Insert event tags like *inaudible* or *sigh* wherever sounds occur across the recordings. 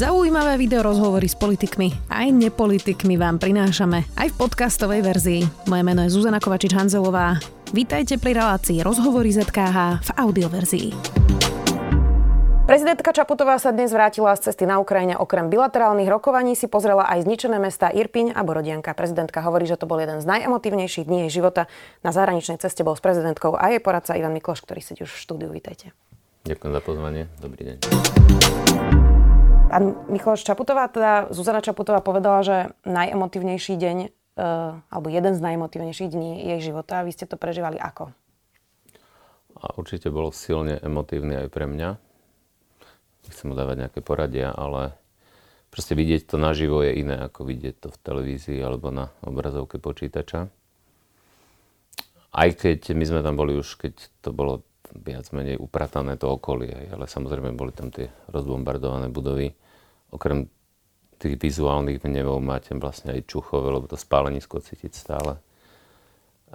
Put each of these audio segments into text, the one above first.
Zaujímavé video rozhovory s politikmi aj nepolitikmi vám prinášame aj v podcastovej verzii. Moje meno je Zuzana Kovačič-Hanzelová. Vítajte pri relácii Rozhovory ZKH v audioverzii. Prezidentka Čaputová sa dnes vrátila z cesty na Ukrajine. Okrem bilaterálnych rokovaní si pozrela aj zničené mesta Irpiň a Borodianka. Prezidentka hovorí, že to bol jeden z najemotívnejších dní jej života. Na zahraničnej ceste bol s prezidentkou a jej poradca Ivan Mikloš, ktorý sedí už v štúdiu. Vítajte. Ďakujem za pozvanie. Dobrý deň. Pán Michal Čaputová, teda Zuzana Čaputová povedala, že najemotívnejší deň, e, alebo jeden z najemotívnejších dní jej života. Vy ste to prežívali ako? A určite bol silne emotívny aj pre mňa. Nechcem mu dávať nejaké poradia, ale proste vidieť to naživo je iné, ako vidieť to v televízii alebo na obrazovke počítača. Aj keď my sme tam boli už, keď to bolo viac menej upratané to okolie, ale samozrejme boli tam tie rozbombardované budovy. Okrem tých vizuálnych vnevov máte vlastne aj čuchové, lebo to spálenisko cítiť stále.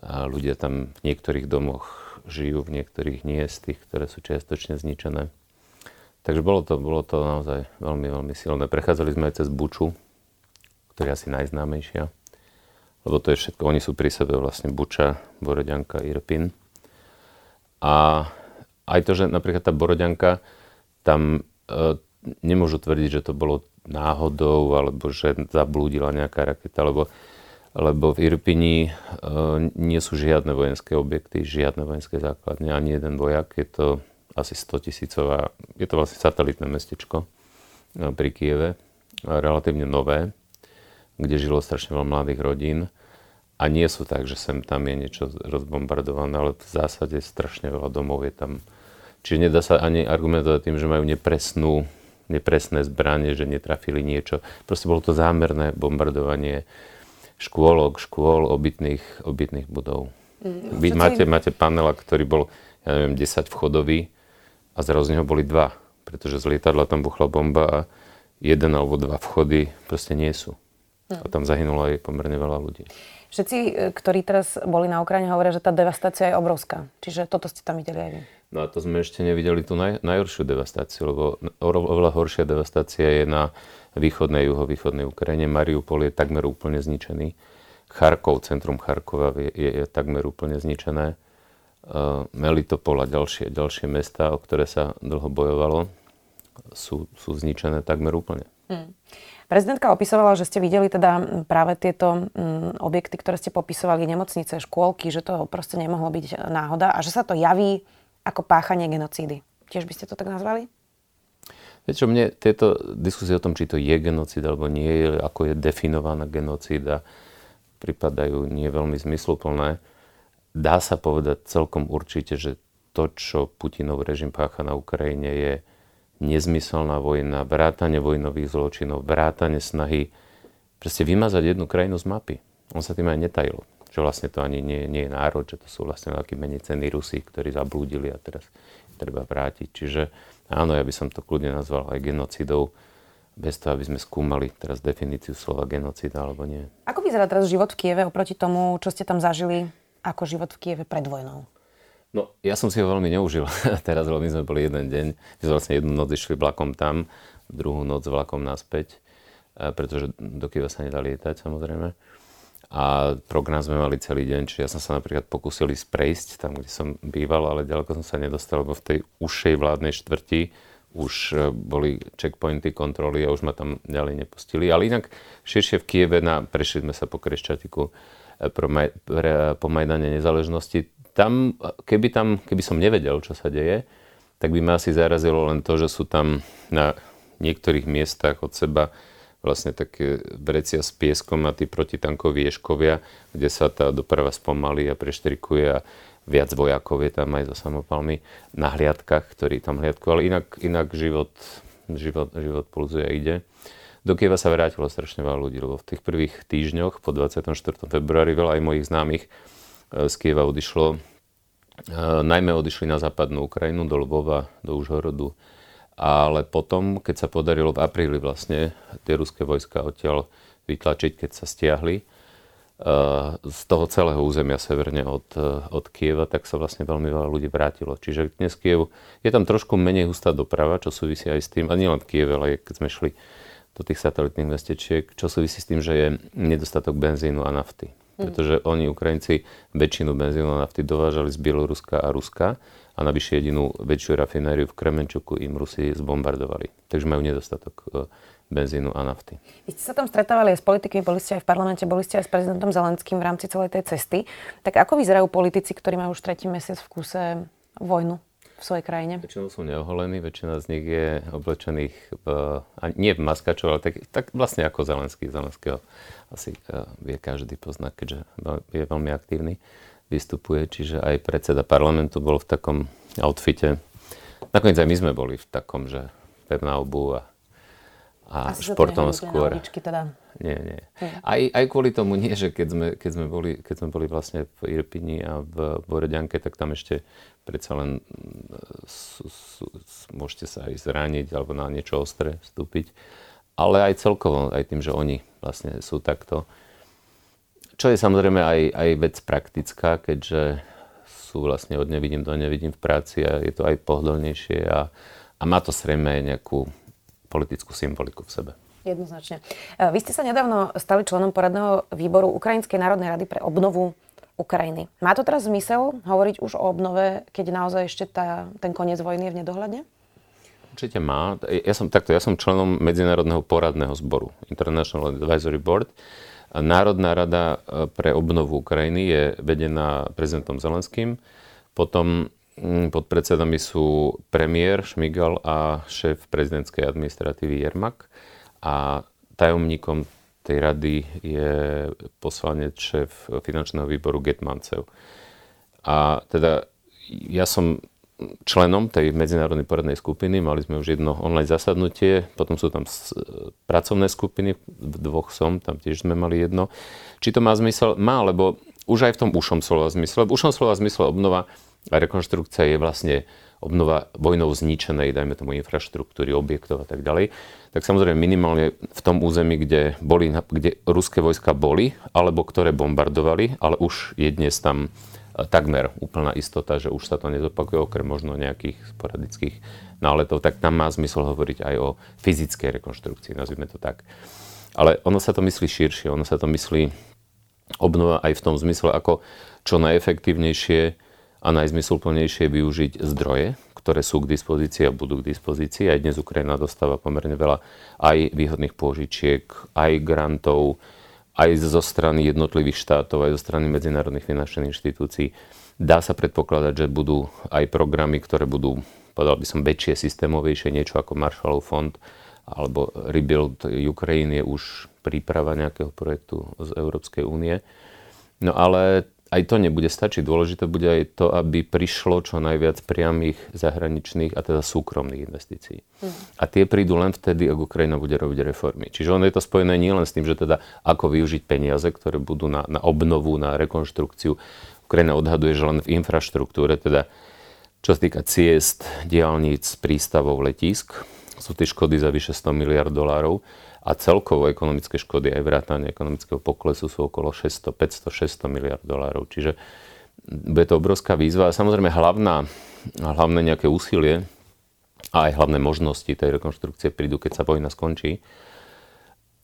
A ľudia tam v niektorých domoch žijú, v niektorých nie, z tých, ktoré sú čiastočne zničené. Takže bolo to, bolo to naozaj veľmi, veľmi silné. Prechádzali sme aj cez Buču, ktorá je asi najznámejšia. Lebo to je všetko, oni sú pri sebe vlastne Buča, Boroďanka, Irpin. A aj to, že napríklad tá Boroďanka, tam e, nemôžu tvrdiť, že to bolo náhodou, alebo že zablúdila nejaká raketa, lebo, lebo v Irpini e, nie sú žiadne vojenské objekty, žiadne vojenské základne, ani jeden vojak. Je to asi 100 tisícová, je to vlastne satelitné mestečko e, pri Kieve, relatívne nové, kde žilo strašne veľa mladých rodín a nie sú tak, že sem tam je niečo rozbombardované, ale v zásade strašne veľa domov je tam. Čiže nedá sa ani argumentovať tým, že majú nepresnú, nepresné zbranie, že netrafili niečo. Proste bolo to zámerné bombardovanie škôlok, škôl, obytných, obytných budov. Mm, Vy máte, máte panela, ktorý bol, ja neviem, 10 vchodový a zrazu z neho boli dva, pretože z lietadla tam buchla bomba a jeden alebo dva vchody proste nie sú. Mm. A tam zahynulo aj pomerne veľa ľudí. Všetci, e, ktorí teraz boli na Ukrajine, hovoria, že tá devastácia je obrovská. Čiže toto ste tam videli aj vy. No a to sme ešte nevideli tú naj, najhoršiu devastáciu, lebo oveľa horšia devastácia je na východnej, juhovýchodnej Ukrajine. Mariupol je takmer úplne zničený. Charkov, centrum Charkova je, je, je takmer úplne zničené. Uh, Melitopol a ďalšie, ďalšie mesta, o ktoré sa dlho bojovalo, sú, sú zničené takmer úplne. Hmm. Prezidentka opisovala, že ste videli teda práve tieto objekty, ktoré ste popisovali, nemocnice, škôlky, že to proste nemohlo byť náhoda a že sa to javí ako páchanie genocídy. Tiež by ste to tak nazvali? Viete čo, mne tieto diskusie o tom, či to je genocída alebo nie je, ako je definovaná genocída, pripadajú nie veľmi zmysluplné. Dá sa povedať celkom určite, že to, čo Putinov režim pácha na Ukrajine, je nezmyselná vojna, vrátanie vojnových zločinov, vrátanie snahy proste vymazať jednu krajinu z mapy. On sa tým aj netajil, že vlastne to ani nie, nie je národ, že to sú vlastne takí menej cenní Rusi, ktorí zablúdili a teraz treba vrátiť. Čiže áno, ja by som to kľudne nazval aj genocidou, bez toho, aby sme skúmali teraz definíciu slova genocida alebo nie. Ako vyzerá teraz život v Kieve oproti tomu, čo ste tam zažili ako život v Kieve pred vojnou? No, ja som si ho veľmi neužil *laughs* teraz, lebo my sme boli jeden deň, my sme vlastne jednu noc išli vlakom tam, druhú noc vlakom naspäť, e, pretože do Kieva sa nedá lietať samozrejme. A program sme mali celý deň, čiže ja som sa napríklad pokusil ísť prejsť tam, kde som býval, ale ďaleko som sa nedostal, lebo v tej užšej vládnej štvrti už e, boli checkpointy, kontroly a už ma tam ďalej nepustili. Ale inak širšie v Kieve, na, prešli sme sa po Kreščatiku, e, po Majdane nezaležnosti, tam, keby, tam, keby som nevedel, čo sa deje, tak by ma asi zarazilo len to, že sú tam na niektorých miestach od seba vlastne také vrecia s pieskom a tí protitankoví ješkovia, kde sa tá doprava spomalí a preštrikuje a viac vojakov je tam aj so samopalmi na hliadkach, ktorí tam hliadkujú, ale inak, inak život, život, život pulzuje a ide. Do Kieva sa vrátilo strašne veľa ľudí, lebo v tých prvých týždňoch po 24. februári veľa aj mojich známych z Kieva odišlo. E, najmä odišli na západnú Ukrajinu, do Lvova, do Užhorodu. Ale potom, keď sa podarilo v apríli vlastne tie ruské vojska odtiaľ vytlačiť, keď sa stiahli, z toho celého územia severne od, od Kieva, tak sa vlastne veľmi veľa ľudí vrátilo. Čiže dnes Kiev, je tam trošku menej hustá doprava, čo súvisí aj s tým, a nielen v Kieve, ale keď sme šli do tých satelitných mestečiek, čo súvisí s tým, že je nedostatok benzínu a nafty. Mhm. Pretože oni, Ukrajinci, väčšinu benzínu a nafty dovážali z Bieloruska a Ruska a navyše jedinú väčšiu rafinériu v Kremenčuku im Rusi zbombardovali. Takže majú nedostatok e, benzínu a nafty. Vy ste sa tam stretávali aj s politikmi, boli ste aj v parlamente, boli ste aj s prezidentom Zelenským v rámci celej tej cesty. Tak ako vyzerajú politici, ktorí majú už tretí mesiac v kúse vojnu v svojej krajine? Väčšinou sú neoholení, väčšina z nich je oblečených v, nie v maskačov, ale tak, tak vlastne ako Zelenský. Zelenského asi uh, vie každý poznať, keďže je veľmi aktívny, vystupuje. Čiže aj predseda parlamentu bol v takom outfite. Nakoniec aj my sme boli v takom, že pevná obu a a Asi športom skôr. Uličky, teda. Nie, nie. Aj, aj kvôli tomu nie, že keď sme, keď sme, boli, keď sme boli vlastne v Irpini a v Boredianke, tak tam ešte predsa len sú, sú, môžete sa aj zraniť alebo na niečo ostré vstúpiť. Ale aj celkovo, aj tým, že oni vlastne sú takto. Čo je samozrejme aj, aj vec praktická, keďže sú vlastne od nevidím do nevidím v práci a je to aj pohodlnejšie a, a má to zrejme aj nejakú politickú symboliku v sebe. Jednoznačne. E, vy ste sa nedávno stali členom poradného výboru Ukrajinskej národnej rady pre obnovu Ukrajiny. Má to teraz zmysel hovoriť už o obnove, keď naozaj ešte tá, ten koniec vojny je v nedohľadne? Určite má. Ja som, takto, ja som členom Medzinárodného poradného zboru, International Advisory Board. Národná rada e, pre obnovu Ukrajiny je vedená prezidentom Zelenským. Potom Mm, pod predsedami sú premiér Šmigal a šéf prezidentskej administratívy Jermak. A tajomníkom tej rady je poslanec šéf finančného výboru Getmancev. A teda ja som členom tej medzinárodnej poradnej skupiny, mali sme už jedno online zasadnutie, potom sú tam pracovné skupiny, v dvoch som, tam tiež sme mali jedno. Či to má zmysel? Má, lebo už aj v tom ušom slova zmysle, v ušom slova zmysle obnova a rekonštrukcia je vlastne obnova vojnou zničenej, dajme tomu infraštruktúry, objektov a tak ďalej, tak samozrejme minimálne v tom území, kde, boli, kde ruské vojska boli, alebo ktoré bombardovali, ale už je dnes tam e, takmer úplná istota, že už sa to nezopakuje, okrem možno nejakých sporadických náletov, tak tam má zmysel hovoriť aj o fyzickej rekonštrukcii, nazvime to tak. Ale ono sa to myslí širšie, ono sa to myslí obnova aj v tom zmysle, ako čo najefektívnejšie a najzmysluplnejšie využiť zdroje, ktoré sú k dispozícii a budú k dispozícii. Aj dnes Ukrajina dostáva pomerne veľa aj výhodných pôžičiek, aj grantov, aj zo strany jednotlivých štátov, aj zo strany medzinárodných finančných inštitúcií. Dá sa predpokladať, že budú aj programy, ktoré budú, povedal by som, väčšie, systémovejšie, niečo ako Marshallov fond alebo Rebuild Ukraine je už príprava nejakého projektu z Európskej únie. No ale aj to nebude stačiť. Dôležité bude aj to, aby prišlo čo najviac priamých zahraničných a teda súkromných investícií. Mm. A tie prídu len vtedy, ak Ukrajina bude robiť reformy. Čiže ono je to spojené nielen s tým, že teda ako využiť peniaze, ktoré budú na, na obnovu, na rekonštrukciu. Ukrajina odhaduje, že len v infraštruktúre, teda čo sa týka ciest, diálnic, prístavov, letísk, sú tie škody za vyše 100 miliard dolárov a celkovo ekonomické škody aj vrátanie ekonomického poklesu sú okolo 600, 500, 600 miliard dolárov. Čiže bude to obrovská výzva samozrejme hlavná, hlavné nejaké úsilie a aj hlavné možnosti tej rekonštrukcie prídu, keď sa vojna skončí.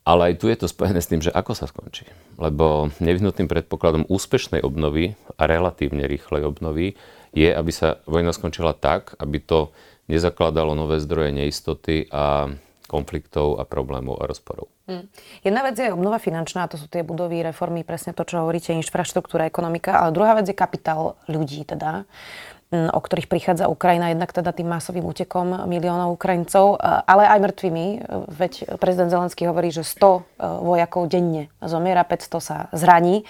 Ale aj tu je to spojené s tým, že ako sa skončí. Lebo nevyhnutným predpokladom úspešnej obnovy a relatívne rýchlej obnovy je, aby sa vojna skončila tak, aby to nezakladalo nové zdroje neistoty a konfliktov a problémov a rozporov. Hmm. Jedna vec je obnova finančná, to sú tie budovy, reformy, presne to, čo hovoríte, infraštruktúra, ekonomika, ale druhá vec je kapitál ľudí, teda o ktorých prichádza Ukrajina, jednak teda tým masovým útekom miliónov Ukrajincov, ale aj mŕtvými. Veď prezident Zelenský hovorí, že 100 e, vojakov denne zomiera, 500 sa zraní.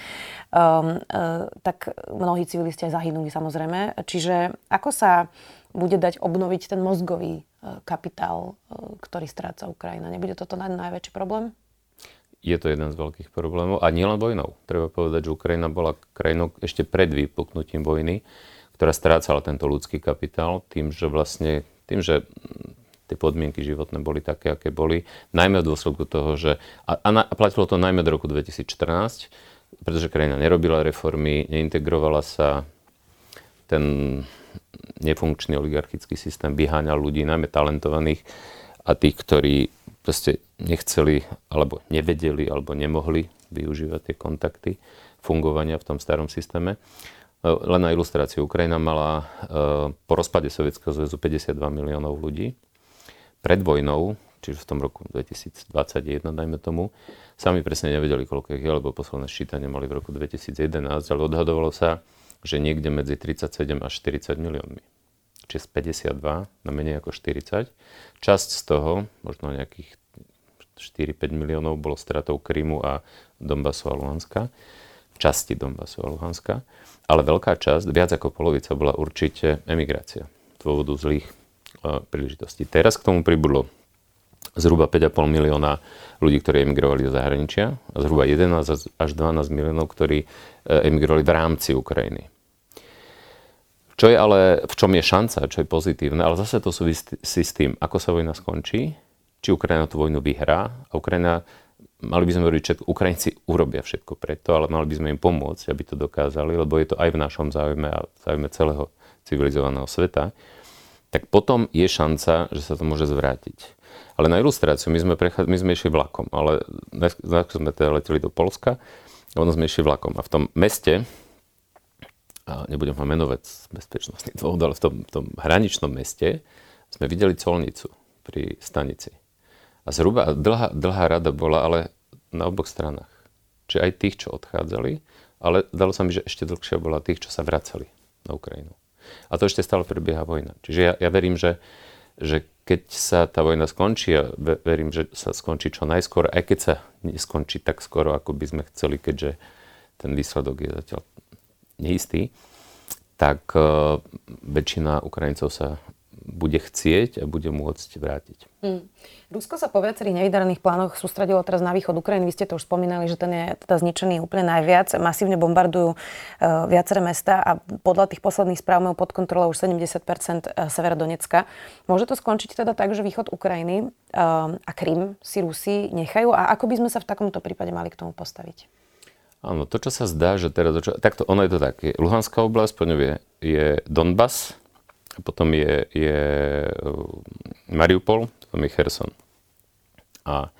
Um, uh, tak mnohí civilisti aj zahynuli samozrejme. Čiže ako sa bude dať obnoviť ten mozgový e, kapitál, e, ktorý stráca Ukrajina. Nebude toto naj, najväčší problém? Je to jeden z veľkých problémov. A nielen vojnou. Treba povedať, že Ukrajina bola krajinou ešte pred vypuknutím vojny, ktorá strácala tento ľudský kapitál tým, že vlastne, tým, že tie podmienky životné boli také, aké boli, najmä v dôsledku toho, že, a, a, a platilo to najmä do roku 2014, pretože krajina nerobila reformy, neintegrovala sa, ten nefunkčný oligarchický systém vyháňal ľudí, najmä talentovaných a tých, ktorí proste nechceli, alebo nevedeli, alebo nemohli využívať tie kontakty fungovania v tom starom systéme. Len na ilustráciu, Ukrajina mala po rozpade Sovietskeho zväzu 52 miliónov ľudí. Pred vojnou, čiže v tom roku 2021, dajme tomu, sami presne nevedeli, koľko ich je, lebo posledné ščítanie mali v roku 2011, ale odhadovalo sa, že niekde medzi 37 až 40 miliónmi. Čiže z 52 na menej ako 40. Časť z toho, možno nejakých 4-5 miliónov, bolo stratou Krymu a Donbasu a Luhanska. Časti Donbasu a Luhanska ale veľká časť, viac ako polovica, bola určite emigrácia z dôvodu zlých uh, príležitostí. Teraz k tomu pribudlo zhruba 5,5 milióna ľudí, ktorí emigrovali do zahraničia a zhruba 11 až 12 miliónov, ktorí uh, emigrovali v rámci Ukrajiny. Čo je ale, v čom je šanca, čo je pozitívne, ale zase to súvisí s tým, ako sa vojna skončí, či Ukrajina tú vojnu vyhrá a Ukrajina mali by sme hovoriť, že Ukrajinci urobia všetko preto, ale mali by sme im pomôcť, aby to dokázali, lebo je to aj v našom záujme a záujme celého civilizovaného sveta, tak potom je šanca, že sa to môže zvrátiť. Ale na ilustráciu, my sme, prechá... my sme išli vlakom, ale sme teda leteli do Polska, a ono sme išli vlakom. A v tom meste, a nebudem ho menovať z bezpečnostných dôvodov, ale v tom, v tom hraničnom meste sme videli colnicu pri stanici. A zhruba dlhá, dlhá rada bola ale na oboch stranách. Čiže aj tých, čo odchádzali, ale dalo sa mi, že ešte dlhšia bola tých, čo sa vracali na Ukrajinu. A to ešte stále prebieha vojna. Čiže ja, ja verím, že, že keď sa tá vojna skončí, a verím, že sa skončí čo najskôr, aj keď sa neskončí tak skoro, ako by sme chceli, keďže ten výsledok je zatiaľ neistý, tak uh, väčšina Ukrajincov sa bude chcieť a bude môcť vrátiť. Mm. Rusko sa po viacerých nevydarených plánoch sústredilo teraz na východ Ukrajiny. Vy ste to už spomínali, že ten je teda zničený úplne najviac. Masívne bombardujú uh, viaceré mesta a podľa tých posledných správ majú pod kontrolou už 70 e, Severodonecka. Môže to skončiť teda tak, že východ Ukrajiny uh, a Krym si Rusi nechajú? A ako by sme sa v takomto prípade mali k tomu postaviť? Áno, to, čo sa zdá, že teraz... Čo, takto, ono je to tak. Luhanská oblasť, po je, je Donbass, potom je, je Mariupol, potom je Kherson. A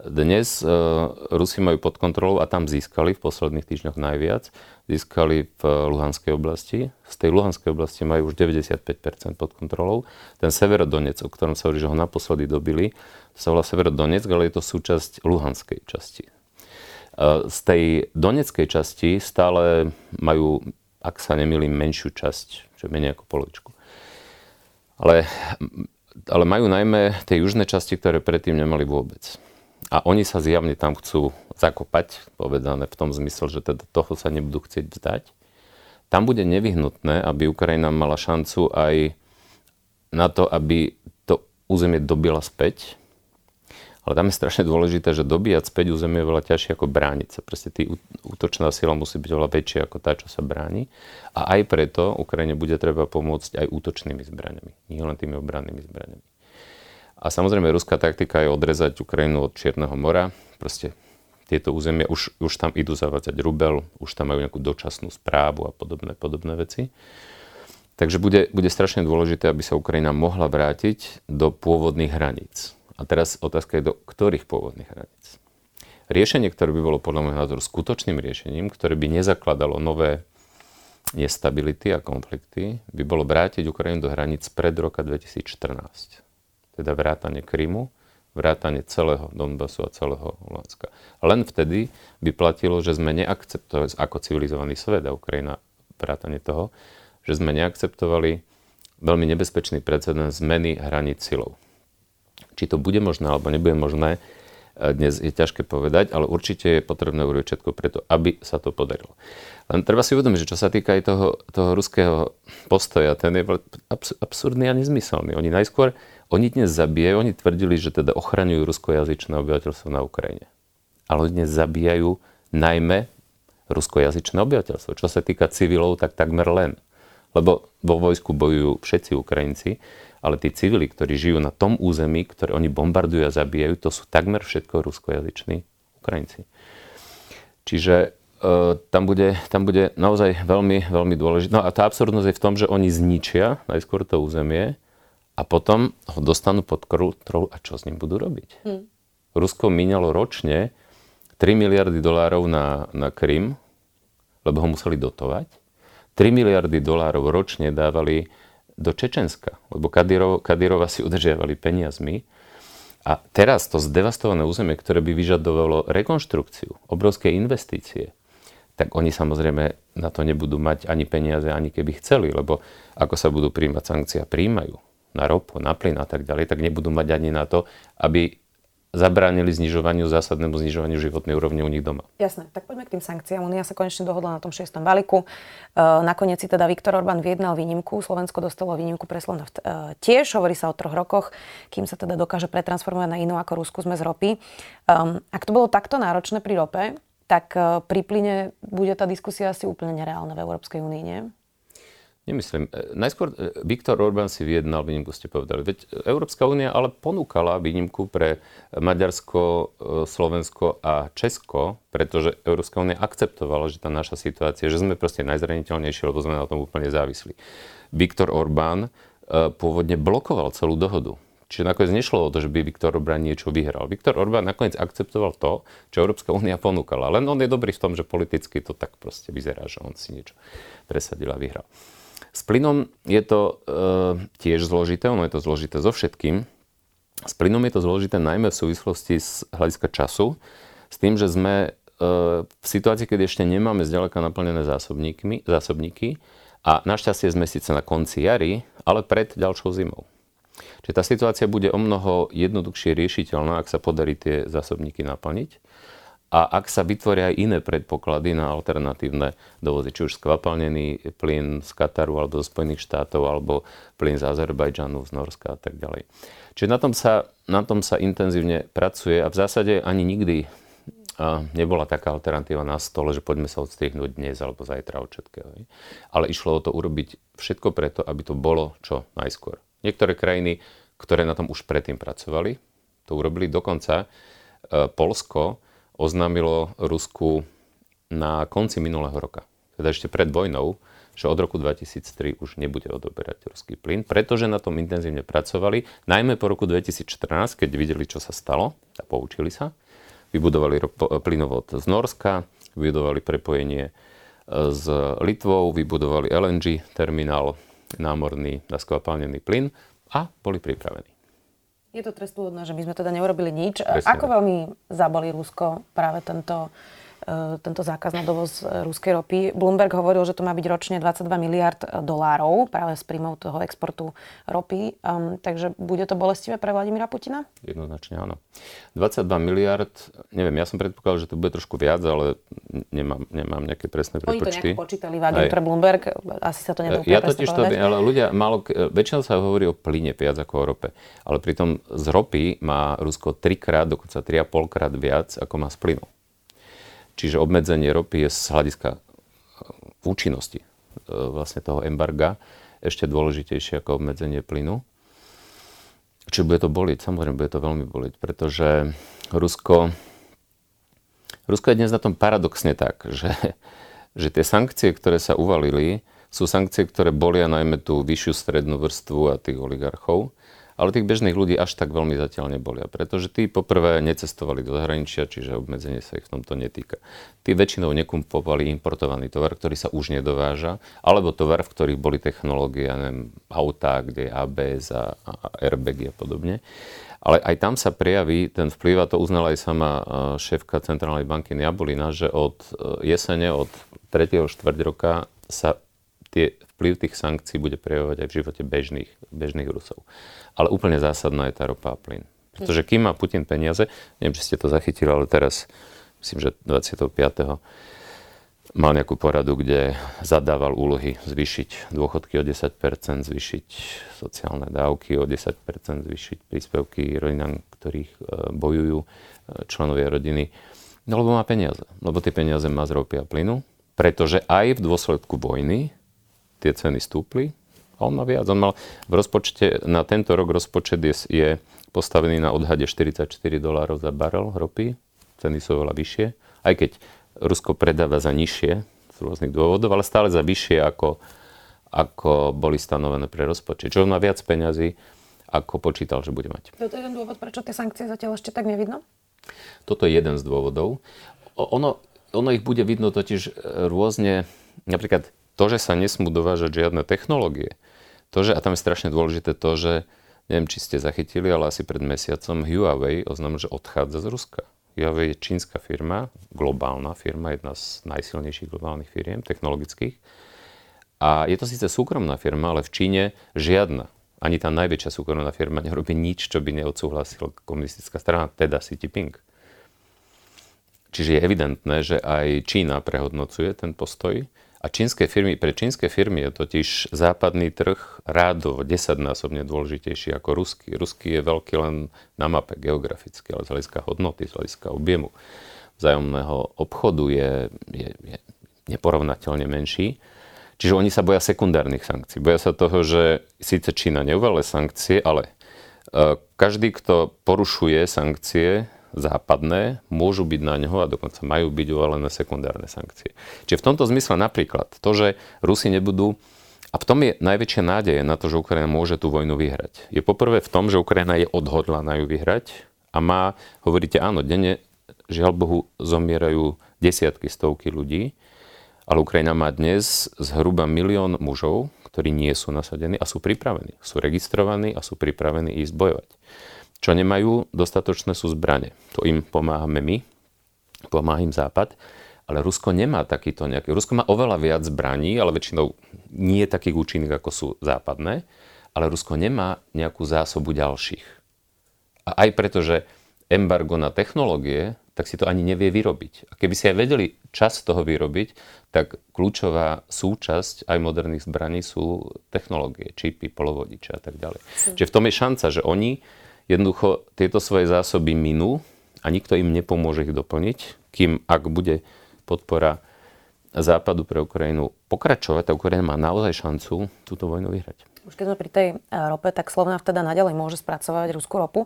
dnes uh, Rusi majú pod kontrolou a tam získali v posledných týždňoch najviac. Získali v Luhanskej oblasti. Z tej Luhanskej oblasti majú už 95% pod kontrolou. Ten Severodonec, o ktorom sa hovorí, že ho naposledy dobili, to sa volá Severodonec, ale je to súčasť Luhanskej časti. Z tej Doneckej časti stále majú, ak sa nemýlim, menšiu časť, čo menej ako polovičku. Ale ale majú najmä tie južné časti, ktoré predtým nemali vôbec. A oni sa zjavne tam chcú zakopať, povedané v tom zmysle, že teda toho sa nebudú chcieť vzdať. Tam bude nevyhnutné, aby Ukrajina mala šancu aj na to, aby to územie dobila späť, ale tam je strašne dôležité, že dobíjať späť územie je veľa ťažšie ako brániť sa. Proste tý útočná sila musí byť oveľa väčšia ako tá, čo sa bráni. A aj preto Ukrajine bude treba pomôcť aj útočnými zbraniami, nie len tými obrannými zbraniami. A samozrejme, ruská taktika je odrezať Ukrajinu od Čierneho mora. Proste tieto územia už, už tam idú zavádzať rubel, už tam majú nejakú dočasnú správu a podobné, podobné veci. Takže bude, bude strašne dôležité, aby sa Ukrajina mohla vrátiť do pôvodných hraníc a teraz otázka je, do ktorých pôvodných hraníc. Riešenie, ktoré by bolo podľa môjho názoru skutočným riešením, ktoré by nezakladalo nové nestability a konflikty, by bolo vrátiť Ukrajinu do hraníc pred roka 2014. Teda vrátanie Krymu, vrátanie celého Donbasu a celého Luhanska. Len vtedy by platilo, že sme neakceptovali ako civilizovaný svet a Ukrajina vrátanie toho, že sme neakceptovali veľmi nebezpečný precedens zmeny hraníc silou. Či to bude možné alebo nebude možné, e, dnes je ťažké povedať, ale určite je potrebné urobiť všetko preto, aby sa to podarilo. Len treba si uvedomiť, že čo sa týka aj toho, toho ruského postoja, ten je absurdný a nezmyselný. Oni najskôr, oni dnes zabíjajú, oni tvrdili, že teda ochraňujú ruskojazyčné obyvateľstvo na Ukrajine. Ale oni dnes zabíjajú najmä ruskojazyčné obyvateľstvo. Čo sa týka civilov, tak takmer len. Lebo vo vojsku bojujú všetci Ukrajinci ale tí civili, ktorí žijú na tom území, ktoré oni bombardujú a zabíjajú, to sú takmer všetko ruskojazyční Ukrajinci. Čiže tam bude, tam bude naozaj veľmi, veľmi dôležité. No a tá absurdnosť je v tom, že oni zničia najskôr to územie a potom ho dostanú pod kontrolu a čo s ním budú robiť. Hmm. Rusko minalo ročne 3 miliardy dolárov na, na Krym, lebo ho museli dotovať. 3 miliardy dolárov ročne dávali do Čečenska, lebo Kadyrov, Kadyrova si udržiavali peniazmi. A teraz to zdevastované územie, ktoré by vyžadovalo rekonštrukciu, obrovské investície, tak oni samozrejme na to nebudú mať ani peniaze, ani keby chceli, lebo ako sa budú príjmať sankcie a príjmajú na ropu, na plyn a tak ďalej, tak nebudú mať ani na to, aby zabránili znižovaniu, zásadnému znižovaniu životnej úrovne u nich doma. Jasné, tak poďme k tým sankciám. Unia sa konečne dohodla na tom šiestom balíku. E, nakoniec si teda Viktor Orbán vyjednal výnimku. Slovensko dostalo výnimku pre Slovnaft e, tiež. Hovorí sa o troch rokoch, kým sa teda dokáže pretransformovať na inú ako Rusku sme z ropy. Um, ak to bolo takto náročné pri rope, tak e, pri plyne bude tá diskusia asi úplne nereálna v Európskej únii, nie? Nemyslím. E, najskôr e, Viktor Orbán si vyjednal výnimku, ste povedali. Veď Európska únia ale ponúkala výnimku pre Maďarsko, Slovensko a Česko, pretože Európska únia akceptovala, že tá naša situácia, že sme proste najzraniteľnejší, lebo sme na tom úplne závislí. Viktor Orbán pôvodne blokoval celú dohodu. Čiže nakoniec nešlo o to, že by Viktor Orbán niečo vyhral. Viktor Orbán nakoniec akceptoval to, čo Európska únia ponúkala. Len on je dobrý v tom, že politicky to tak proste vyzerá, že on si niečo presadil a vyhral. S plynom je to e, tiež zložité, ono je to zložité so všetkým. S plynom je to zložité najmä v súvislosti s hľadiska času, s tým, že sme e, v situácii, keď ešte nemáme zďaleka naplnené zásobníky a našťastie sme síce na konci jary, ale pred ďalšou zimou. Čiže tá situácia bude o mnoho jednoduchšie riešiteľná, ak sa podarí tie zásobníky naplniť. A ak sa vytvoria aj iné predpoklady na alternatívne dovozy, či už skvapalnený plyn z Kataru alebo zo Spojených štátov, alebo plyn z Azerbajdžanu, z Norska a tak ďalej. Čiže na tom sa, na tom sa intenzívne pracuje a v zásade ani nikdy nebola taká alternatíva na stole, že poďme sa odstrihnúť dnes alebo zajtra od všetkého. Ale išlo o to urobiť všetko preto, aby to bolo čo najskôr. Niektoré krajiny, ktoré na tom už predtým pracovali, to urobili dokonca. E, Polsko oznámilo Rusku na konci minulého roka, teda ešte pred vojnou, že od roku 2003 už nebude odoberať ruský plyn, pretože na tom intenzívne pracovali, najmä po roku 2014, keď videli, čo sa stalo a poučili sa. Vybudovali plynovod z Norska, vybudovali prepojenie e, s Litvou, vybudovali LNG terminál námorný na plyn a boli pripravení. Je to trestúhodné, že my sme teda neurobili nič. Presne. Ako veľmi zabali Rusko práve tento tento zákaz na dovoz e, ruskej ropy. Bloomberg hovoril, že to má byť ročne 22 miliard e, dolárov práve z príjmov toho exportu ropy. Um, takže bude to bolestivé pre Vladimíra Putina? Jednoznačne áno. 22 miliard, neviem, ja som predpokladal, že to bude trošku viac, ale nemám, nemám nejaké presné prepočty. Oni to nejako počítali v agentúre Bloomberg, asi sa to nedá Ja totiž to, ale ľudia, málo, väčšinou sa hovorí o plyne viac ako o rope. Ale pritom z ropy má Rusko trikrát, dokonca 3,5 krát viac, ako má z plynu. Čiže obmedzenie ropy je z hľadiska e, účinnosti e, vlastne toho embarga ešte dôležitejšie ako obmedzenie plynu. Čiže bude to boliť, samozrejme bude to veľmi boliť, pretože Rusko, Rusko je dnes na tom paradoxne tak, *laughs* že, že tie sankcie, ktoré sa uvalili, sú sankcie, ktoré bolia najmä tú vyššiu strednú vrstvu a tých oligarchov ale tých bežných ľudí až tak veľmi zatiaľ nebolia, pretože tí poprvé necestovali do zahraničia, čiže obmedzenie sa ich v tomto netýka. Tí väčšinou nekupovali importovaný tovar, ktorý sa už nedováža, alebo tovar, v ktorých boli technológie, ja neviem, autá, kde je ABS a, a airbagy a podobne. Ale aj tam sa prejaví ten vplyv, a to uznala aj sama e, šéfka Centrálnej banky Niabolina, že od e, jesene, od 3. štvrť roka sa tie vplyv tých sankcií bude prejavovať aj v živote bežných, bežných Rusov. Ale úplne zásadná je tá ropa a plyn. Pretože kým má Putin peniaze, neviem, či ste to zachytili, ale teraz, myslím, že 25. mal nejakú poradu, kde zadával úlohy zvýšiť dôchodky o 10%, zvýšiť sociálne dávky o 10%, zvýšiť príspevky rodinám, ktorých e, bojujú e, členovia rodiny. No lebo má peniaze. Lebo tie peniaze má z ropy a plynu. Pretože aj v dôsledku vojny tie ceny stúpli a on má viac. On mal v rozpočte, na tento rok rozpočet je, je postavený na odhade 44 dolárov za barel ropy, ceny sú oveľa vyššie, aj keď Rusko predáva za nižšie z rôznych dôvodov, ale stále za vyššie ako, ako boli stanovené pre rozpočet. Čo má viac peňazí, ako počítal, že bude mať. To je ten dôvod, prečo tie sankcie zatiaľ ešte tak nevidno? Toto je jeden z dôvodov. Ono, ono ich bude vidno totiž rôzne, napríklad to, že sa nesmú dovážať žiadne technológie, to, že, a tam je strašne dôležité to, že neviem, či ste zachytili, ale asi pred mesiacom Huawei oznámil, že odchádza z Ruska. Huawei je čínska firma, globálna firma, jedna z najsilnejších globálnych firiem technologických. A je to síce súkromná firma, ale v Číne žiadna ani tá najväčšia súkromná firma nerobí nič, čo by neodsúhlasil komunistická strana, teda Xi Jinping. Čiže je evidentné, že aj Čína prehodnocuje ten postoj a čínske firmy, pre čínske firmy je totiž západný trh rádovo desaťnásobne dôležitejší ako ruský. Ruský je veľký len na mape geograficky, ale z hľadiska hodnoty, z hľadiska objemu vzájomného obchodu je, je, je neporovnateľne menší. Čiže oni sa boja sekundárnych sankcií. Boja sa toho, že síce Čína neuvaluje sankcie, ale e, každý, kto porušuje sankcie západné, môžu byť na neho a dokonca majú byť uvalené sekundárne sankcie. Čiže v tomto zmysle napríklad to, že Rusi nebudú a v tom je najväčšia nádej na to, že Ukrajina môže tú vojnu vyhrať. Je poprvé v tom, že Ukrajina je odhodlaná ju vyhrať a má, hovoríte áno, denne, žiaľ Bohu, zomierajú desiatky, stovky ľudí, ale Ukrajina má dnes zhruba milión mužov, ktorí nie sú nasadení a sú pripravení. Sú registrovaní a sú pripravení ísť bojovať. Čo nemajú dostatočné sú zbranie. To im pomáhame my, pomáha im Západ, ale Rusko nemá takýto nejaký... Rusko má oveľa viac zbraní, ale väčšinou nie takých účinných, ako sú západné, ale Rusko nemá nejakú zásobu ďalších. A aj preto, že embargo na technológie tak si to ani nevie vyrobiť. A keby si aj vedeli čas toho vyrobiť, tak kľúčová súčasť aj moderných zbraní sú technológie, čipy, polovodiče a tak ďalej. Čiže v tom je šanca, že oni jednoducho tieto svoje zásoby minú a nikto im nepomôže ich doplniť, kým ak bude podpora západu pre Ukrajinu pokračovať, tak Ukrajina má naozaj šancu túto vojnu vyhrať. Už keď sme pri tej e, rope, tak Slovnaft teda naďalej môže spracovať ruskú ropu.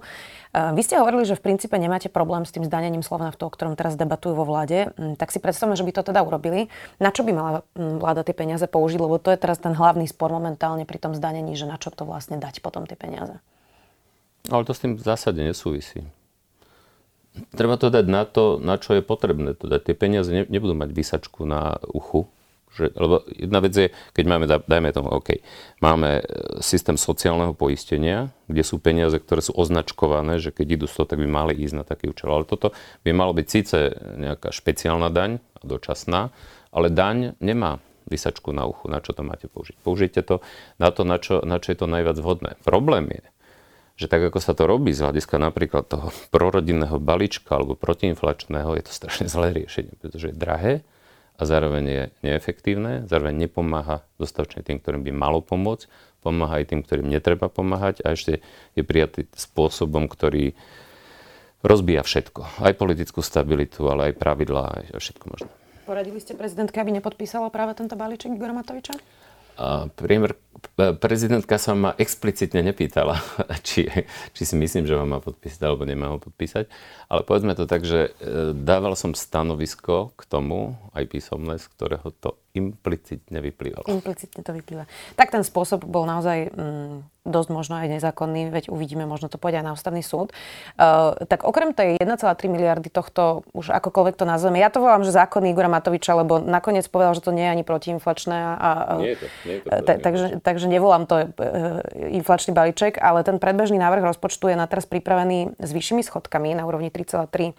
E, vy ste hovorili, že v princípe nemáte problém s tým zdanením Slovnaftu, o ktorom teraz debatujú vo vláde. Mm, tak si predstavme, že by to teda urobili. Na čo by mala mm, vláda tie peniaze použiť? Lebo to je teraz ten hlavný spor momentálne pri tom zdanení, že na čo to vlastne dať potom tie peniaze. Ale to s tým v zásade nesúvisí. Treba to dať na to, na čo je potrebné. Teda tie peniaze nebudú mať vysačku na uchu, že, lebo jedna vec je, keď máme, dajme tomu, OK, máme e, systém sociálneho poistenia, kde sú peniaze, ktoré sú označkované, že keď idú z tak by mali ísť na taký účel. Ale toto by malo byť síce nejaká špeciálna daň, dočasná, ale daň nemá vysačku na uchu, na čo to máte použiť. Použite to na to, na čo, na čo je to najviac vhodné. Problém je, že tak ako sa to robí z hľadiska napríklad toho prorodinného balíčka alebo protiinflačného, je to strašne zlé riešenie, pretože je drahé, a zároveň je neefektívne, zároveň nepomáha dostatočne tým, ktorým by malo pomôcť, pomáha aj tým, ktorým netreba pomáhať a ešte je prijatý spôsobom, ktorý rozbíja všetko. Aj politickú stabilitu, ale aj pravidlá, aj všetko možné. Poradili ste prezidentke, aby nepodpísala práve tento balíček Igora Matoviča? A priemer, prezidentka sa ma explicitne nepýtala, *laughs* či, či si myslím, že ho má podpísať alebo nemá ho podpísať. Ale povedzme to tak, že e, dával som stanovisko k tomu, aj písomné, z ktorého to implicitne vyplývalo. Implicitne to vyplýva. Tak ten spôsob bol naozaj mm, dosť možno aj nezákonný, veď uvidíme, možno to pôjde aj na ústavný súd. Uh, tak okrem tej 1,3 miliardy tohto, už akokoľvek to nazveme, ja to volám, že zákony Igora Matoviča, lebo nakoniec povedal, že to nie je ani protiinflačné. A, nie je to. Nie je to ta, takže, takže nevolám to uh, inflačný balíček, ale ten predbežný návrh rozpočtu je na teraz pripravený s vyššími schodkami na úrovni 3,3%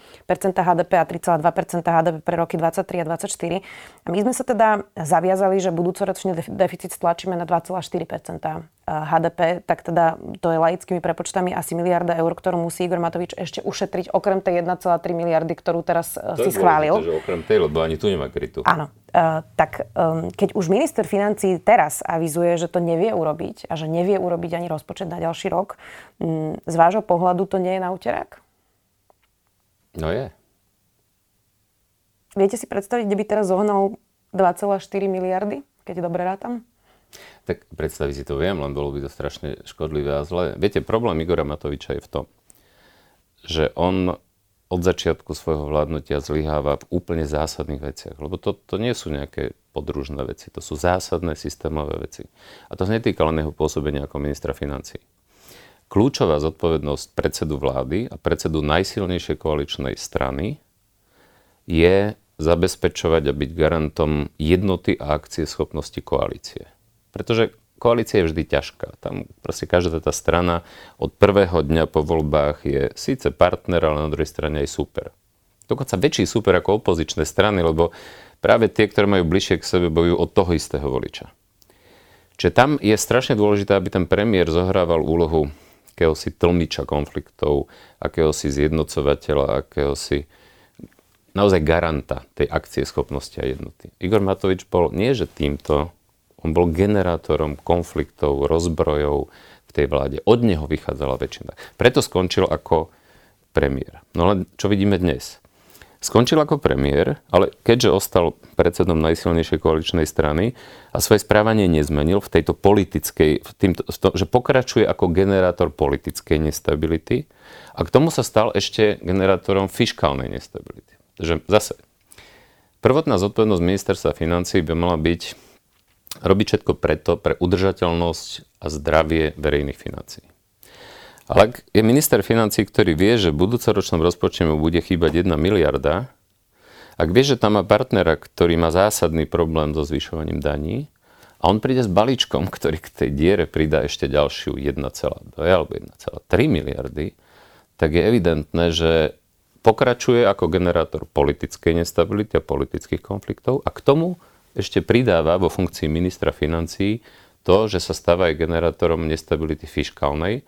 HDP a 3,2% HDP pre roky 23 a 24. A my sme sa teda zaviazali, že budúcoročný deficit stlačíme na 2,4 HDP, tak teda to je laickými prepočtami asi miliarda eur, ktorú musí Igor Matovič ešte ušetriť okrem tej 1,3 miliardy, ktorú teraz e, to si schválil. To že okrem tej, lebo ani tu nemá krytu. Áno. Uh, tak um, keď už minister financí teraz avizuje, že to nevie urobiť a že nevie urobiť ani rozpočet na ďalší rok, um, z vášho pohľadu to nie je na úterák? No je. Viete si predstaviť, kde by teraz zohnal 2,4 miliardy, keď dobre rátam? Tak predstaviť si to viem, len bolo by to strašne škodlivé a zlé. Viete, problém Igora Matoviča je v tom, že on od začiatku svojho vládnutia zlyháva v úplne zásadných veciach. Lebo to, to nie sú nejaké podružné veci, to sú zásadné systémové veci. A to sa netýka len jeho pôsobenia ako ministra financí. Kľúčová zodpovednosť predsedu vlády a predsedu najsilnejšej koaličnej strany je zabezpečovať a byť garantom jednoty a akcie schopnosti koalície. Pretože koalícia je vždy ťažká. Tam proste každá tá strana od prvého dňa po voľbách je síce partner, ale na druhej strane aj super. Dokonca väčší super ako opozičné strany, lebo práve tie, ktoré majú bližšie k sebe, bojujú od toho istého voliča. Čiže tam je strašne dôležité, aby ten premiér zohrával úlohu akéhosi tlmiča konfliktov, akéhosi zjednocovateľa, akéhosi naozaj garanta tej akcie schopnosti a jednoty. Igor Matovič bol nie, že týmto on bol generátorom konfliktov, rozbrojov v tej vláde. Od neho vychádzala väčšina. Preto skončil ako premiér. No len čo vidíme dnes? Skončil ako premiér, ale keďže ostal predsedom najsilnejšej koaličnej strany a svoje správanie nezmenil v tejto politickej, v týmto, v to, že pokračuje ako generátor politickej nestability a k tomu sa stal ešte generátorom fiskálnej nestability. Takže zase, prvotná zodpovednosť ministerstva financí by mala byť robiť všetko preto pre udržateľnosť a zdravie verejných financií. Ale ak je minister financí, ktorý vie, že v budúcoročnom rozpočte mu bude chýbať 1 miliarda, ak vie, že tam má partnera, ktorý má zásadný problém so zvyšovaním daní, a on príde s balíčkom, ktorý k tej diere pridá ešte ďalšiu 1,2 alebo 1,3 miliardy, tak je evidentné, že pokračuje ako generátor politickej nestability a politických konfliktov a k tomu ešte pridáva vo funkcii ministra financí to, že sa stáva aj generátorom nestability fiskálnej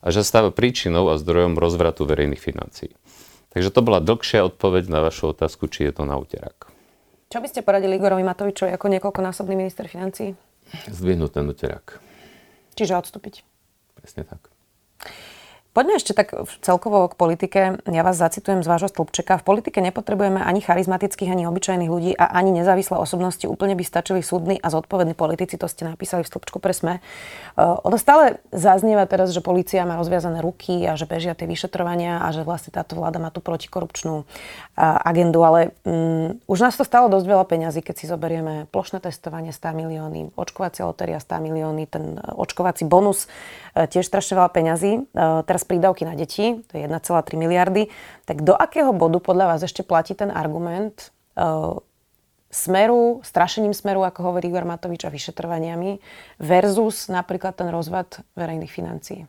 a že sa stáva príčinou a zdrojom rozvratu verejných financií. Takže to bola dlhšia odpoveď na vašu otázku, či je to na úterak. Čo by ste poradili Igorovi Matovičovi ako niekoľkonásobný minister financí? Zdvihnúť ten úterak. Čiže odstúpiť. Presne tak. Poďme ešte tak celkovo k politike. Ja vás zacitujem z vášho stĺpčeka. V politike nepotrebujeme ani charizmatických, ani obyčajných ľudí a ani nezávislé osobnosti. Úplne by stačili súdni a zodpovední politici. To ste napísali v stĺpčku pre SME. Uh, ono stále zaznieva teraz, že policia má rozviazané ruky a že bežia tie vyšetrovania a že vlastne táto vláda má tú protikorupčnú uh, agendu. Ale um, už nás to stalo dosť veľa peňazí, keď si zoberieme plošné testovanie 100 milióny, očkovacia lotéria 100 milióny, ten očkovací bonus tiež strašne veľa peňazí. Teraz prídavky na deti, to je 1,3 miliardy, tak do akého bodu podľa vás ešte platí ten argument uh, smeru, strašením smeru, ako hovorí Igor Matovič, a vyšetrovaniami versus napríklad ten rozvad verejných financií?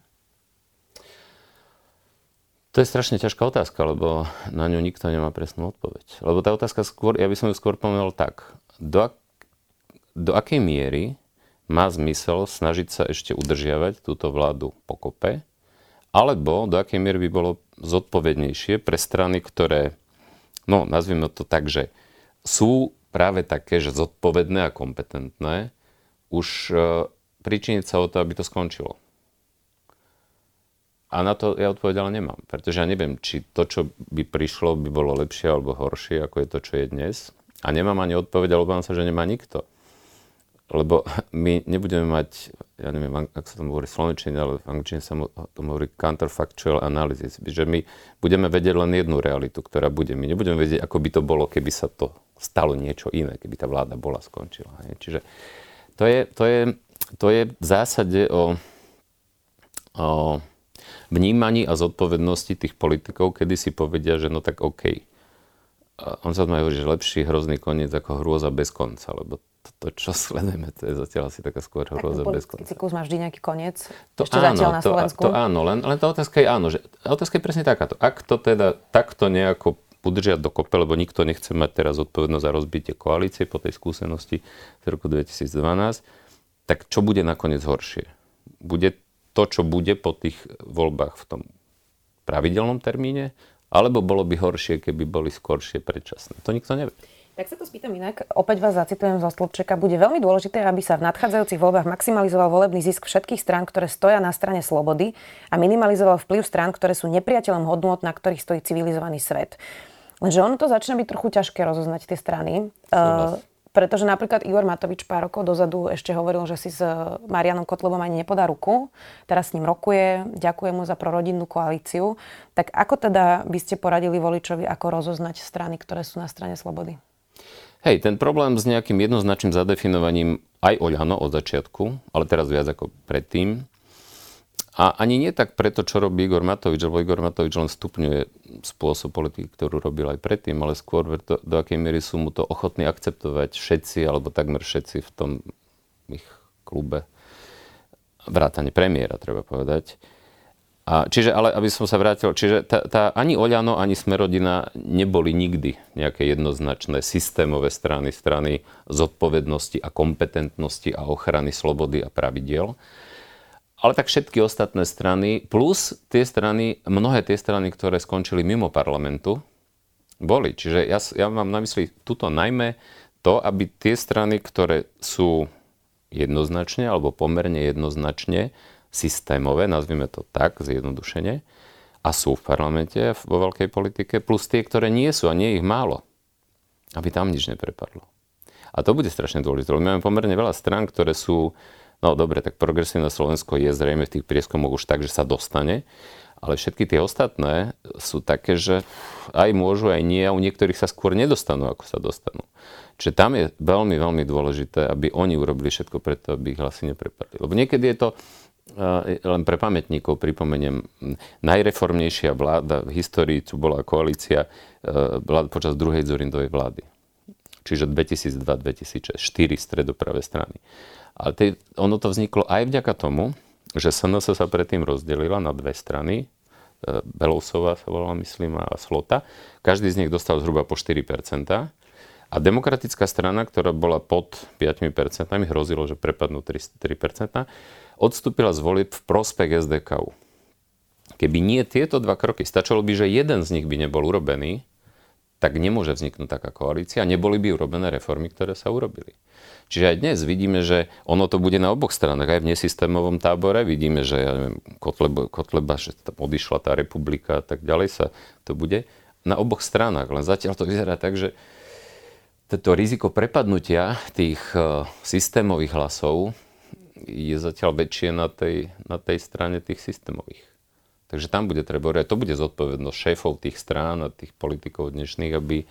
To je strašne ťažká otázka, lebo na ňu nikto nemá presnú odpoveď. Lebo tá otázka skôr, ja by som ju skôr povedal tak. Do, do akej miery má zmysel snažiť sa ešte udržiavať túto vládu pokope alebo do akej miery by bolo zodpovednejšie pre strany, ktoré, no nazvime to tak, že sú práve také, že zodpovedné a kompetentné, už e, pričiniť sa o to, aby to skončilo. A na to ja odpoveď ale nemám, pretože ja neviem, či to, čo by prišlo, by bolo lepšie alebo horšie, ako je to, čo je dnes. A nemám ani odpoveď, ale obávam sa, že nemá nikto lebo *laughs* my nebudeme mať, ja neviem, ak sa tomu hovorí slovenčine, ale v angličtine sa tomu hovorí counterfactual analysis, že my budeme vedieť len jednu realitu, ktorá bude. My nebudeme vedieť, ako by to bolo, keby sa to stalo niečo iné, keby tá vláda bola skončila. Čiže to je, to je, to je v zásade o, o vnímaní a zodpovednosti tých politikov, kedy si povedia, že no tak OK. On sa hovorí, že lepší hrozný koniec ako hrôza bez konca, lebo to, čo sledujeme, to je zatiaľ asi taká skôr hrôza bez konca. cyklus má vždy nejaký koniec, to ešte áno, zatiaľ na Slovensku. To, to áno, len, len tá otázka je áno, že otázka je presne takáto. Ak to teda takto nejako udržia do kope, lebo nikto nechce mať teraz odpovednosť za rozbitie koalície po tej skúsenosti z roku 2012, tak čo bude nakoniec horšie? Bude to, čo bude po tých voľbách v tom pravidelnom termíne, alebo bolo by horšie, keby boli skoršie predčasné? To nikto nevie. Tak sa to spýtam inak, opäť vás zacitujem zo Slobčeka. Bude veľmi dôležité, aby sa v nadchádzajúcich voľbách maximalizoval volebný zisk všetkých strán, ktoré stoja na strane slobody a minimalizoval vplyv strán, ktoré sú nepriateľom hodnot, na ktorých stojí civilizovaný svet. Lenže ono to začína byť trochu ťažké rozoznať tie strany. Uh, Pretože napríklad Igor Matovič pár rokov dozadu ešte hovoril, že si s Marianom Kotlebom ani nepodá ruku. Teraz s ním rokuje, ďakuje mu za prorodinnú koalíciu. Tak ako teda by ste poradili voličovi, ako rozoznať strany, ktoré sú na strane slobody? Hej, ten problém s nejakým jednoznačným zadefinovaním aj Oľano od začiatku, ale teraz viac ako predtým, a ani nie tak preto, čo robí Igor Matovič, lebo Igor Matovič len stupňuje spôsob politiky, ktorú robil aj predtým, ale skôr do, do akej miery sú mu to ochotní akceptovať všetci, alebo takmer všetci v tom ich klube. Vrátane premiéra, treba povedať. A čiže, ale aby som sa vrátil, čiže tá, tá, ani Oľano, ani Smerodina neboli nikdy nejaké jednoznačné systémové strany, strany zodpovednosti a kompetentnosti a ochrany slobody a pravidiel ale tak všetky ostatné strany, plus tie strany, mnohé tie strany, ktoré skončili mimo parlamentu, boli. Čiže ja, ja mám na mysli tuto najmä to, aby tie strany, ktoré sú jednoznačne alebo pomerne jednoznačne systémové, nazvime to tak, zjednodušene, a sú v parlamente vo veľkej politike, plus tie, ktoré nie sú a nie ich málo, aby tam nič neprepadlo. A to bude strašne dôležité, lebo máme pomerne veľa strán, ktoré sú No dobre, tak progresívne Slovensko je zrejme v tých prieskumoch už tak, že sa dostane, ale všetky tie ostatné sú také, že aj môžu, aj nie a u niektorých sa skôr nedostanú, ako sa dostanú. Čiže tam je veľmi, veľmi dôležité, aby oni urobili všetko preto, aby ich hlasy neprepadli. Lebo niekedy je to, eh, len pre pamätníkov pripomeniem, najreformnejšia vláda v histórii, tu bola koalícia eh, vlád počas druhej Zorindovej vlády. Čiže 2002-2006, štyri stredopravé strany. Ale tej, ono to vzniklo aj vďaka tomu, že SNS sa predtým rozdelila na dve strany. E, Belousová sa volala, myslím, a Slota. Každý z nich dostal zhruba po 4%. A demokratická strana, ktorá bola pod 5%, hrozilo, že prepadnú 3%, 3% odstúpila z volieb v prospech SDKU. Keby nie tieto dva kroky, stačilo by, že jeden z nich by nebol urobený, tak nemôže vzniknúť taká koalícia. Neboli by urobené reformy, ktoré sa urobili. Čiže aj dnes vidíme, že ono to bude na oboch stranách. Aj v nesystémovom tábore vidíme, že ja neviem, Kotleba, Kotleba, že tam odišla tá republika a tak ďalej sa to bude na oboch stranách. Len zatiaľ to vyzerá tak, že toto riziko prepadnutia tých uh, systémových hlasov je zatiaľ väčšie na tej, na tej strane tých systémových. Takže tam bude treba, to bude zodpovednosť šéfov tých strán a tých politikov dnešných, aby,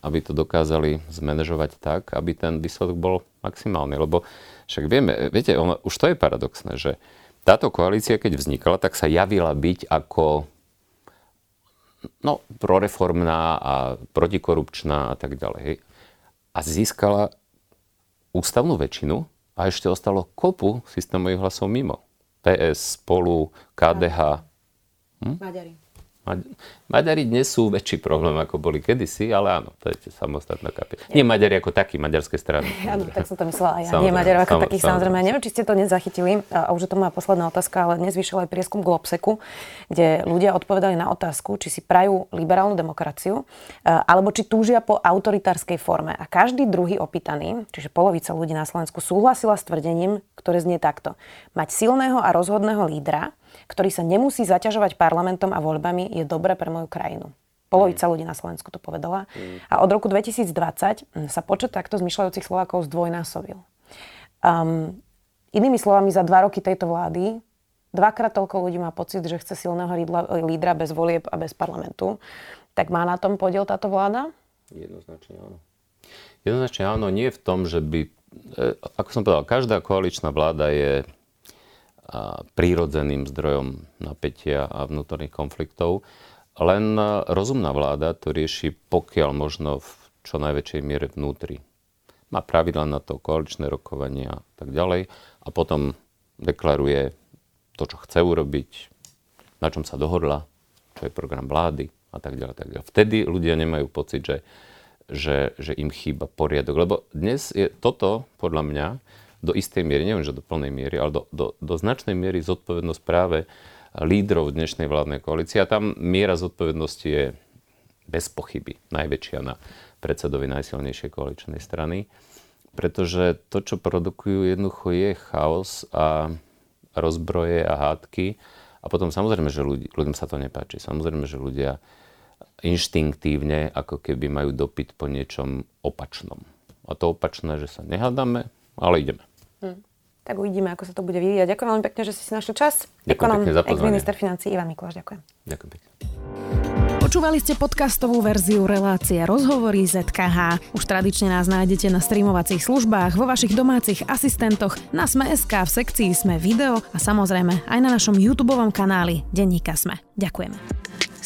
aby to dokázali zmanéžovať tak, aby ten výsledok bol maximálny. Lebo však vieme, viete, ono, už to je paradoxné, že táto koalícia, keď vznikala, tak sa javila byť ako no, proreformná a protikorupčná a tak ďalej. A získala ústavnú väčšinu a ešte ostalo kopu systémových hlasov mimo. PS, Spolu, KDH, Hm? Maďari. Maďari dnes sú väčší problém, ako boli kedysi, ale áno, to je samostatná kapitola. Nie Maďari ako takí, maďarské strany. *laughs* Áno, tak som to myslela aj ja. Nie Maďari ako takých, samozrejme. samozrejme. Neviem, či ste to nezachytili, a už je to moja posledná otázka, ale dnes vyšiel aj prieskum Globseku, kde ľudia odpovedali na otázku, či si prajú liberálnu demokraciu, alebo či túžia po autoritárskej forme. A každý druhý opýtaný, čiže polovica ľudí na Slovensku, súhlasila s tvrdením, ktoré znie takto. Mať silného a rozhodného lídra, ktorý sa nemusí zaťažovať parlamentom a voľbami, je dobré pre moju krajinu. Polovica mm. ľudí na Slovensku to povedala. Mm. A od roku 2020 mm, sa počet takto zmyšľajúcich Slovákov zdvojnásobil. Um, inými slovami, za dva roky tejto vlády dvakrát toľko ľudí má pocit, že chce silného lídra bez volieb a bez parlamentu. Tak má na tom podiel táto vláda? Jednoznačne áno. Jednoznačne áno, nie v tom, že by... E, ako som povedal, každá koaličná vláda je prírodzeným zdrojom napätia a vnútorných konfliktov. Len rozumná vláda to rieši pokiaľ možno v čo najväčšej miere vnútri. Má pravidla na to, koaličné rokovania a tak ďalej a potom deklaruje to, čo chce urobiť, na čom sa dohodla, čo je program vlády a tak ďalej. Tak ďalej. Vtedy ľudia nemajú pocit, že, že, že im chýba poriadok. Lebo dnes je toto, podľa mňa, do istej miery, neviem, že do plnej miery, ale do, do, do značnej miery zodpovednosť práve lídrov dnešnej vládnej koalície. A tam miera zodpovednosti je bez pochyby najväčšia na predsedovi najsilnejšej koaličnej strany. Pretože to, čo produkujú, jednoducho je chaos a rozbroje a hádky. A potom samozrejme, že ľudí, ľuďom sa to nepáči. Samozrejme, že ľudia inštinktívne ako keby majú dopyt po niečom opačnom a to opačné, že sa nehádame, ale ideme. Hmm. Tak uvidíme, ako sa to bude vyvíjať. Ďakujem veľmi pekne, že si si našiel čas. Ďakujem pekne za Ex-minister financí Ivan Mikloš, ďakujem. Ďakujem pekne. Počúvali ste podcastovú verziu relácie Rozhovory ZKH. Už tradične nás nájdete na streamovacích službách, vo vašich domácich asistentoch, na Sme.sk, v sekcii Sme video a samozrejme aj na našom YouTube kanáli Denníka Sme. Ďakujeme.